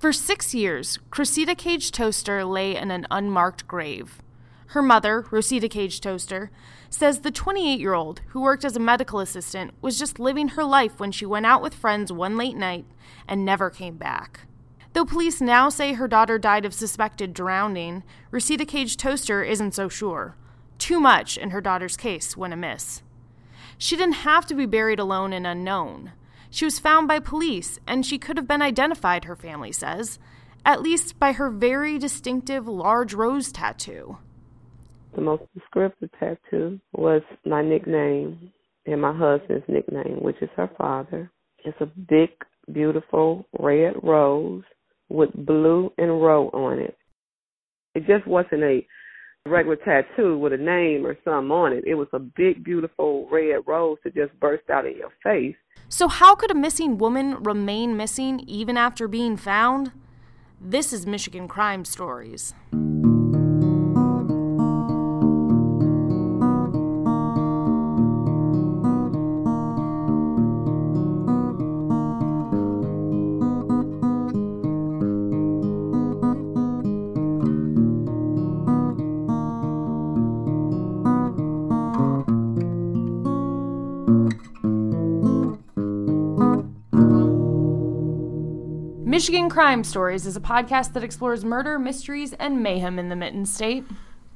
For six years, Cressida Cage Toaster lay in an unmarked grave. Her mother, Rosita Cage Toaster, says the 28 year old, who worked as a medical assistant, was just living her life when she went out with friends one late night and never came back. Though police now say her daughter died of suspected drowning, Rosita Cage Toaster isn't so sure. Too much in her daughter's case went amiss. She didn't have to be buried alone and unknown. She was found by police, and she could have been identified, her family says, at least by her very distinctive large rose tattoo. The most descriptive tattoo was my nickname and my husband's nickname, which is her father. It's a big, beautiful red rose with blue and row on it. It just wasn't a regular tattoo with a name or something on it. It was a big, beautiful red rose that just burst out of your face. So, how could a missing woman remain missing even after being found? This is Michigan Crime Stories. Michigan Crime Stories is a podcast that explores murder, mysteries, and mayhem in the Mitten State.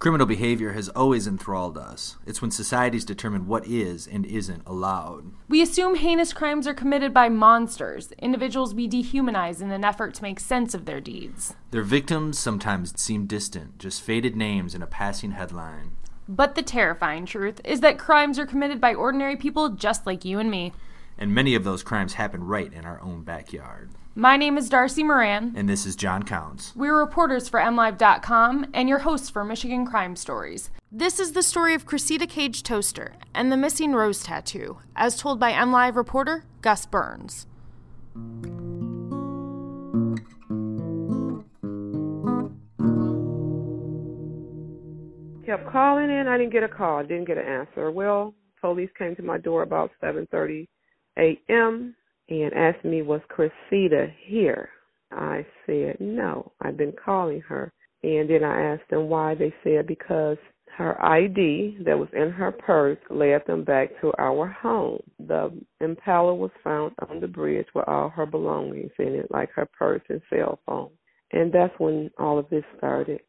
Criminal behavior has always enthralled us. It's when societies determine what is and isn't allowed. We assume heinous crimes are committed by monsters, individuals we dehumanize in an effort to make sense of their deeds. Their victims sometimes seem distant, just faded names in a passing headline. But the terrifying truth is that crimes are committed by ordinary people just like you and me. And many of those crimes happen right in our own backyard. My name is Darcy Moran. And this is John Counts. We're reporters for MLive.com and your hosts for Michigan Crime Stories. This is the story of Cressida Cage Toaster and the missing rose tattoo, as told by MLive reporter Gus Burns. Kept calling in. I didn't get a call. I didn't get an answer. Well, police came to my door about 7:30 a.m and asked me, Was Cressida here? I said, No, I've been calling her. And then I asked them why. They said, Because her ID that was in her purse led them back to our home. The Impala was found on the bridge with all her belongings in it, like her purse and cell phone. And that's when all of this started.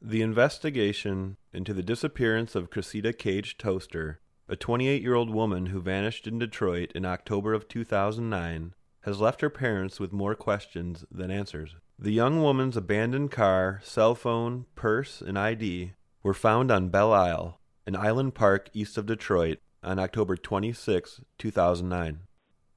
The investigation into the disappearance of Cressida Cage Toaster a 28 year old woman who vanished in Detroit in October of 2009 has left her parents with more questions than answers. The young woman's abandoned car, cell phone, purse, and ID were found on Belle Isle, an island park east of Detroit, on October 26, 2009.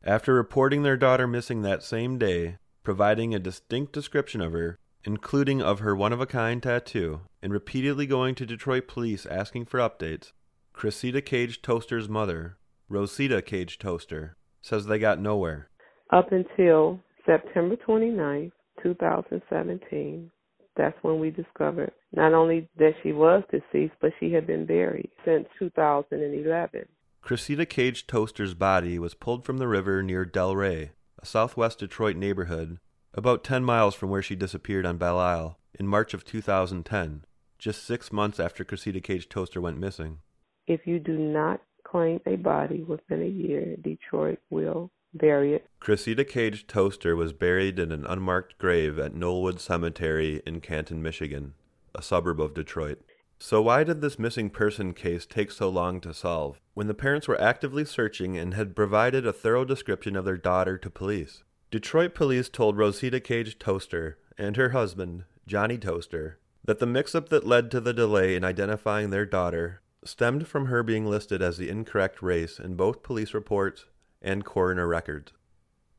After reporting their daughter missing that same day, providing a distinct description of her, including of her one of a kind tattoo, and repeatedly going to Detroit police asking for updates, Cressida Cage Toaster's mother, Rosita Cage Toaster, says they got nowhere. Up until September 29th, 2017, that's when we discovered not only that she was deceased, but she had been buried since 2011. Cressida Cage Toaster's body was pulled from the river near Delray, a southwest Detroit neighborhood, about 10 miles from where she disappeared on Belle Isle, in March of 2010, just six months after Cressida Cage Toaster went missing. If you do not claim a body within a year, Detroit will bury it. Cressida Cage Toaster was buried in an unmarked grave at Knollwood Cemetery in Canton, Michigan, a suburb of Detroit. So, why did this missing person case take so long to solve when the parents were actively searching and had provided a thorough description of their daughter to police? Detroit police told Rosita Cage Toaster and her husband, Johnny Toaster, that the mix up that led to the delay in identifying their daughter stemmed from her being listed as the incorrect race in both police reports and coroner records.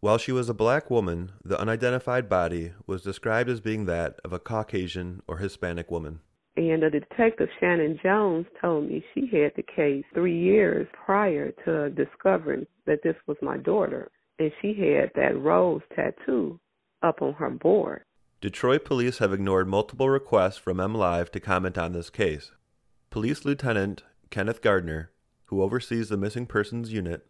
While she was a black woman, the unidentified body was described as being that of a Caucasian or Hispanic woman. And the detective Shannon Jones told me she had the case three years prior to discovering that this was my daughter. And she had that rose tattoo up on her board. Detroit police have ignored multiple requests from MLive to comment on this case. Police Lieutenant Kenneth Gardner, who oversees the missing persons unit,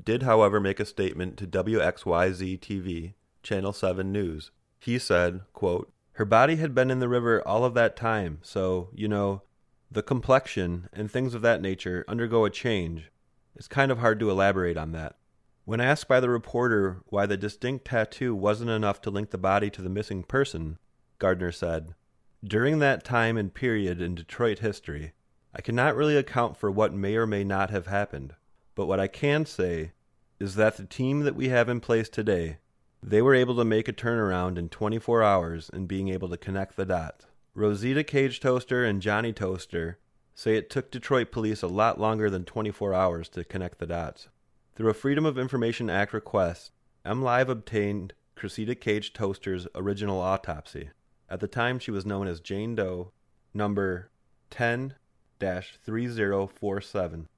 did, however, make a statement to WXYZ TV, Channel 7 News, He said, quote, Her body had been in the river all of that time, so, you know, the complexion and things of that nature undergo a change. It's kind of hard to elaborate on that. When asked by the reporter why the distinct tattoo wasn't enough to link the body to the missing person, Gardner said, During that time and period in Detroit history, I cannot really account for what may or may not have happened, but what I can say is that the team that we have in place today, they were able to make a turnaround in 24 hours in being able to connect the dots. Rosita Cage Toaster and Johnny Toaster say it took Detroit police a lot longer than 24 hours to connect the dots. Through a Freedom of Information Act request, MLive obtained Cressida Cage Toaster's original autopsy. At the time, she was known as Jane Doe, number 10 3047.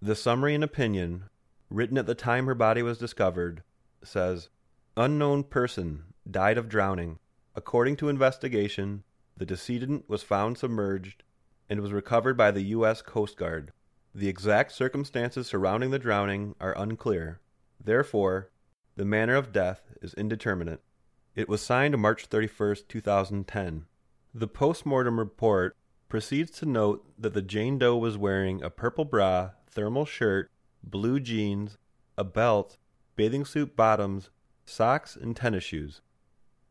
The summary and opinion, written at the time her body was discovered, says Unknown person died of drowning. According to investigation, the decedent was found submerged and was recovered by the U.S. Coast Guard. The exact circumstances surrounding the drowning are unclear. Therefore, the manner of death is indeterminate. It was signed March 31, 2010. The post-mortem report proceeds to note that the Jane Doe was wearing a purple bra, thermal shirt, blue jeans, a belt, bathing suit bottoms, socks, and tennis shoes.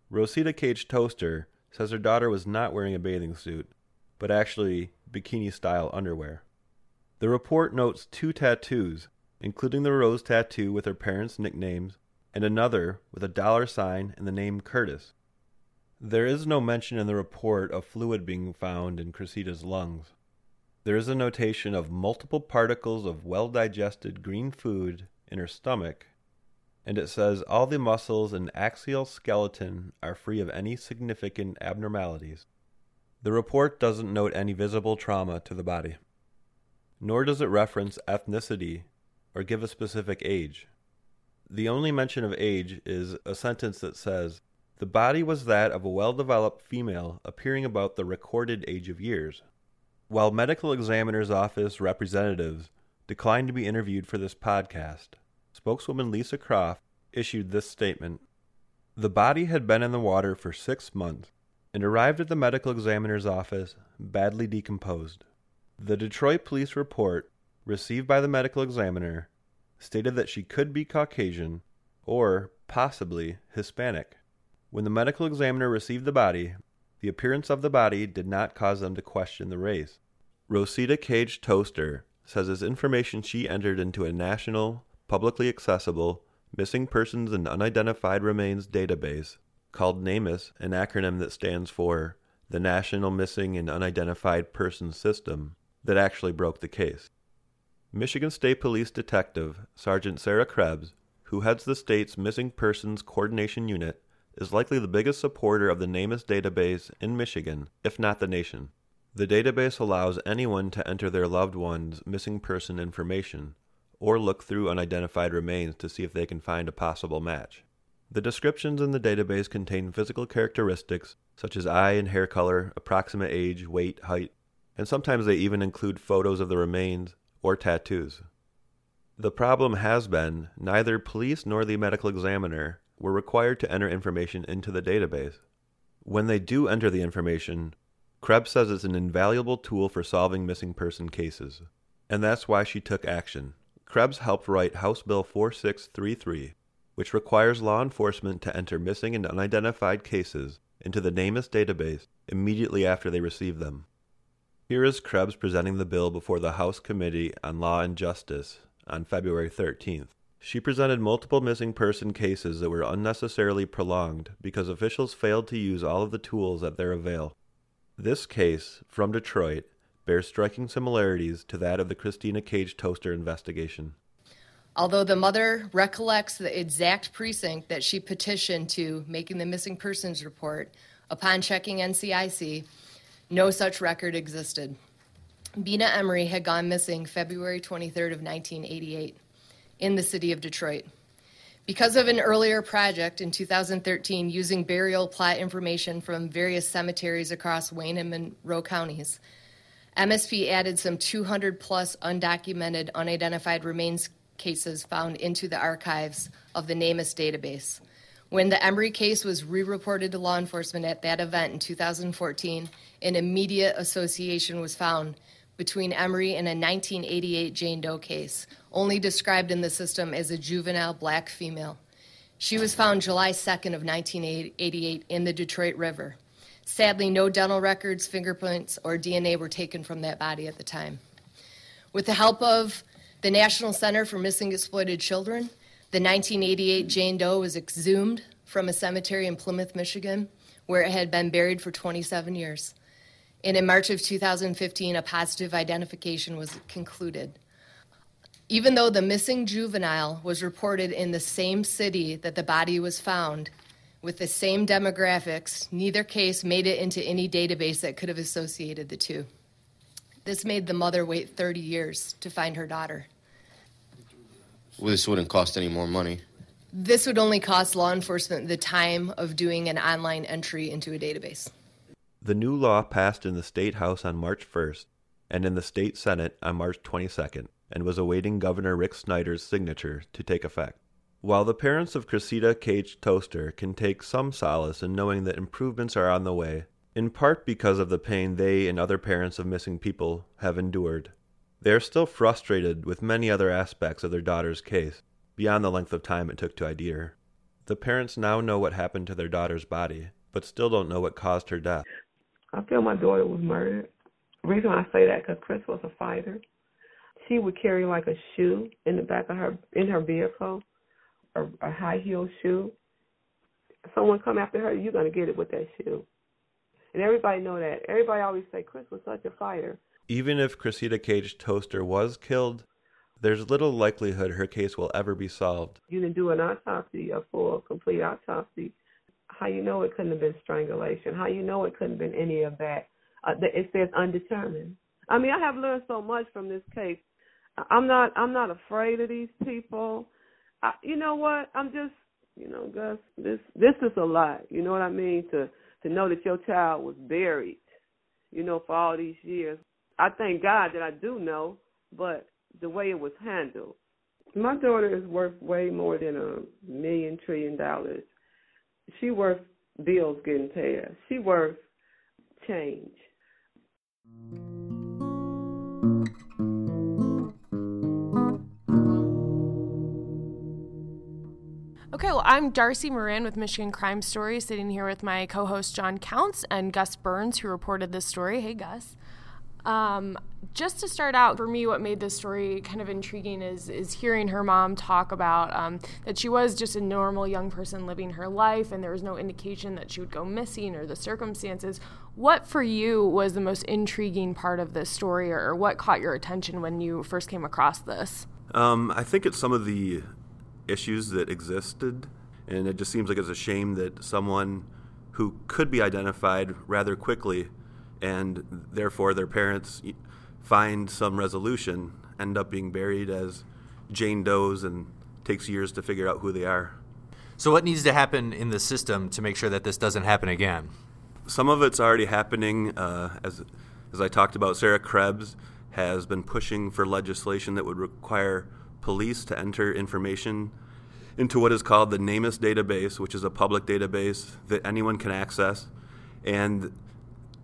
Rosita Cage Toaster says her daughter was not wearing a bathing suit, but actually bikini style underwear. The report notes two tattoos, including the rose tattoo with her parents' nicknames and another with a dollar sign and the name Curtis. There is no mention in the report of fluid being found in Cressida's lungs. There is a notation of multiple particles of well digested green food in her stomach, and it says all the muscles and axial skeleton are free of any significant abnormalities. The report doesn't note any visible trauma to the body, nor does it reference ethnicity or give a specific age. The only mention of age is a sentence that says, the body was that of a well developed female appearing about the recorded age of years. While medical examiner's office representatives declined to be interviewed for this podcast, spokeswoman Lisa Croft issued this statement The body had been in the water for six months and arrived at the medical examiner's office badly decomposed. The Detroit police report, received by the medical examiner, stated that she could be Caucasian or possibly Hispanic. When the medical examiner received the body, the appearance of the body did not cause them to question the race. Rosita Cage Toaster says as information she entered into a national, publicly accessible, missing persons and unidentified remains database called NamUs, an acronym that stands for the National Missing and Unidentified Persons System, that actually broke the case. Michigan State Police Detective Sergeant Sarah Krebs, who heads the state's Missing Persons Coordination Unit, is likely the biggest supporter of the NamUs database in Michigan, if not the nation. The database allows anyone to enter their loved one's missing person information or look through unidentified remains to see if they can find a possible match. The descriptions in the database contain physical characteristics such as eye and hair color, approximate age, weight, height, and sometimes they even include photos of the remains or tattoos. The problem has been neither police nor the medical examiner were required to enter information into the database. When they do enter the information, Krebs says it's an invaluable tool for solving missing person cases. And that's why she took action. Krebs helped write House Bill 4633, which requires law enforcement to enter missing and unidentified cases into the NamUs database immediately after they receive them. Here is Krebs presenting the bill before the House Committee on Law and Justice on February 13th. She presented multiple missing person cases that were unnecessarily prolonged because officials failed to use all of the tools at their avail. This case, from Detroit, bears striking similarities to that of the Christina Cage toaster investigation. Although the mother recollects the exact precinct that she petitioned to making the missing persons report, upon checking NCIC, no such record existed. Bina Emery had gone missing February 23rd of 1988 in the city of Detroit. Because of an earlier project in 2013 using burial plot information from various cemeteries across Wayne and Monroe counties, MSP added some 200 plus undocumented, unidentified remains cases found into the archives of the NamUs database. When the Emery case was re reported to law enforcement at that event in 2014, an immediate association was found between Emery and a 1988 Jane Doe case, only described in the system as a juvenile black female. She was found July 2nd of 1988 in the Detroit River. Sadly, no dental records, fingerprints, or DNA were taken from that body at the time. With the help of the National Center for Missing Exploited Children, the 1988 Jane Doe was exhumed from a cemetery in Plymouth, Michigan, where it had been buried for 27 years. And in March of 2015, a positive identification was concluded. Even though the missing juvenile was reported in the same city that the body was found, with the same demographics, neither case made it into any database that could have associated the two. This made the mother wait 30 years to find her daughter. Well, this wouldn't cost any more money. This would only cost law enforcement the time of doing an online entry into a database. The new law passed in the State House on March 1st and in the State Senate on March 22nd and was awaiting Governor Rick Snyder's signature to take effect. While the parents of Cressida Cage Toaster can take some solace in knowing that improvements are on the way, in part because of the pain they and other parents of missing people have endured, they are still frustrated with many other aspects of their daughter's case, beyond the length of time it took to ID her. The parents now know what happened to their daughter's body, but still don't know what caused her death. I feel my daughter was murdered. The reason I say that because Chris was a fighter. She would carry like a shoe in the back of her in her vehicle a, a high heel shoe, If someone come after her, you're gonna get it with that shoe. And everybody know that. Everybody always say Chris was such a fighter. Even if Cressida Cage Toaster was killed, there's little likelihood her case will ever be solved. You didn't do an autopsy, a full, complete autopsy. How you know it couldn't have been strangulation? How you know it couldn't have been any of that? Uh, it says undetermined. I mean, I have learned so much from this case. I'm not, I'm not afraid of these people. I, you know what? I'm just, you know, Gus, this this is a lot. You know what I mean? To to know that your child was buried, you know, for all these years. I thank God that I do know, but the way it was handled. My daughter is worth way more than a million trillion dollars. She worth bills getting paid. She worth change. Okay, well, I'm Darcy Moran with Michigan Crime Story, sitting here with my co host John Counts and Gus Burns, who reported this story. Hey, Gus. Um, just to start out, for me, what made this story kind of intriguing is is hearing her mom talk about um, that she was just a normal young person living her life, and there was no indication that she would go missing or the circumstances. What for you was the most intriguing part of this story, or what caught your attention when you first came across this? Um, I think it's some of the issues that existed, and it just seems like it's a shame that someone who could be identified rather quickly and therefore their parents find some resolution end up being buried as Jane Doe's and takes years to figure out who they are. So, what needs to happen in the system to make sure that this doesn't happen again? Some of it's already happening. Uh, as, as I talked about, Sarah Krebs has been pushing for legislation that would require police to enter information into what is called the NamUs database, which is a public database that anyone can access. And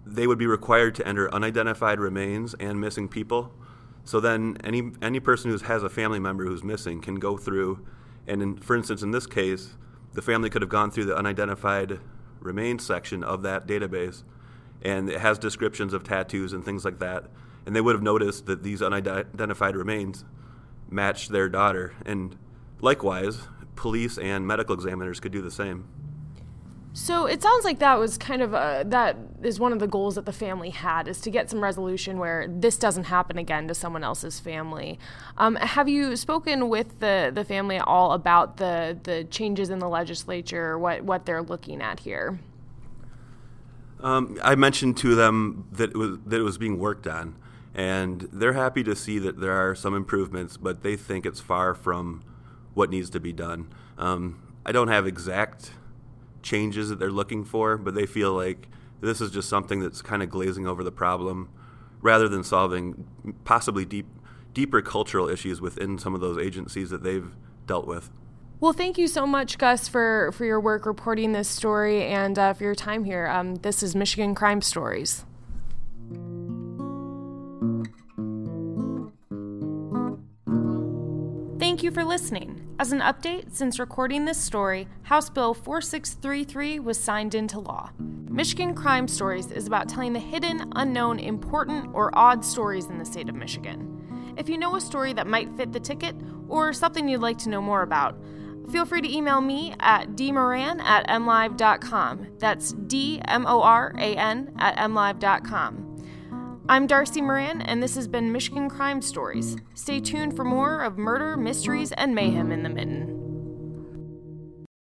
they would be required to enter unidentified remains and missing people. So then any any person who has a family member who's missing can go through, and in, for instance, in this case, the family could have gone through the unidentified remains section of that database, and it has descriptions of tattoos and things like that, and they would have noticed that these unidentified remains matched their daughter. And likewise, police and medical examiners could do the same. So it sounds like that was kind of a, that is one of the goals that the family had is to get some resolution where this doesn't happen again to someone else's family. Um, have you spoken with the, the family at all about the the changes in the legislature, what what they're looking at here? Um, I mentioned to them that it was that it was being worked on, and they're happy to see that there are some improvements, but they think it's far from what needs to be done. Um, I don't have exact changes that they're looking for, but they feel like this is just something that's kind of glazing over the problem rather than solving possibly deep, deeper cultural issues within some of those agencies that they've dealt with. Well, thank you so much, Gus, for, for your work reporting this story and uh, for your time here. Um, this is Michigan Crime Stories. Thank you for listening. As an update, since recording this story, House Bill 4633 was signed into law. Michigan Crime Stories is about telling the hidden, unknown, important, or odd stories in the state of Michigan. If you know a story that might fit the ticket or something you'd like to know more about, feel free to email me at dmoran at mlive.com. That's D M O R A N at mlive.com. I'm Darcy Moran, and this has been Michigan Crime Stories. Stay tuned for more of murder, mysteries, and mayhem in the Mitten.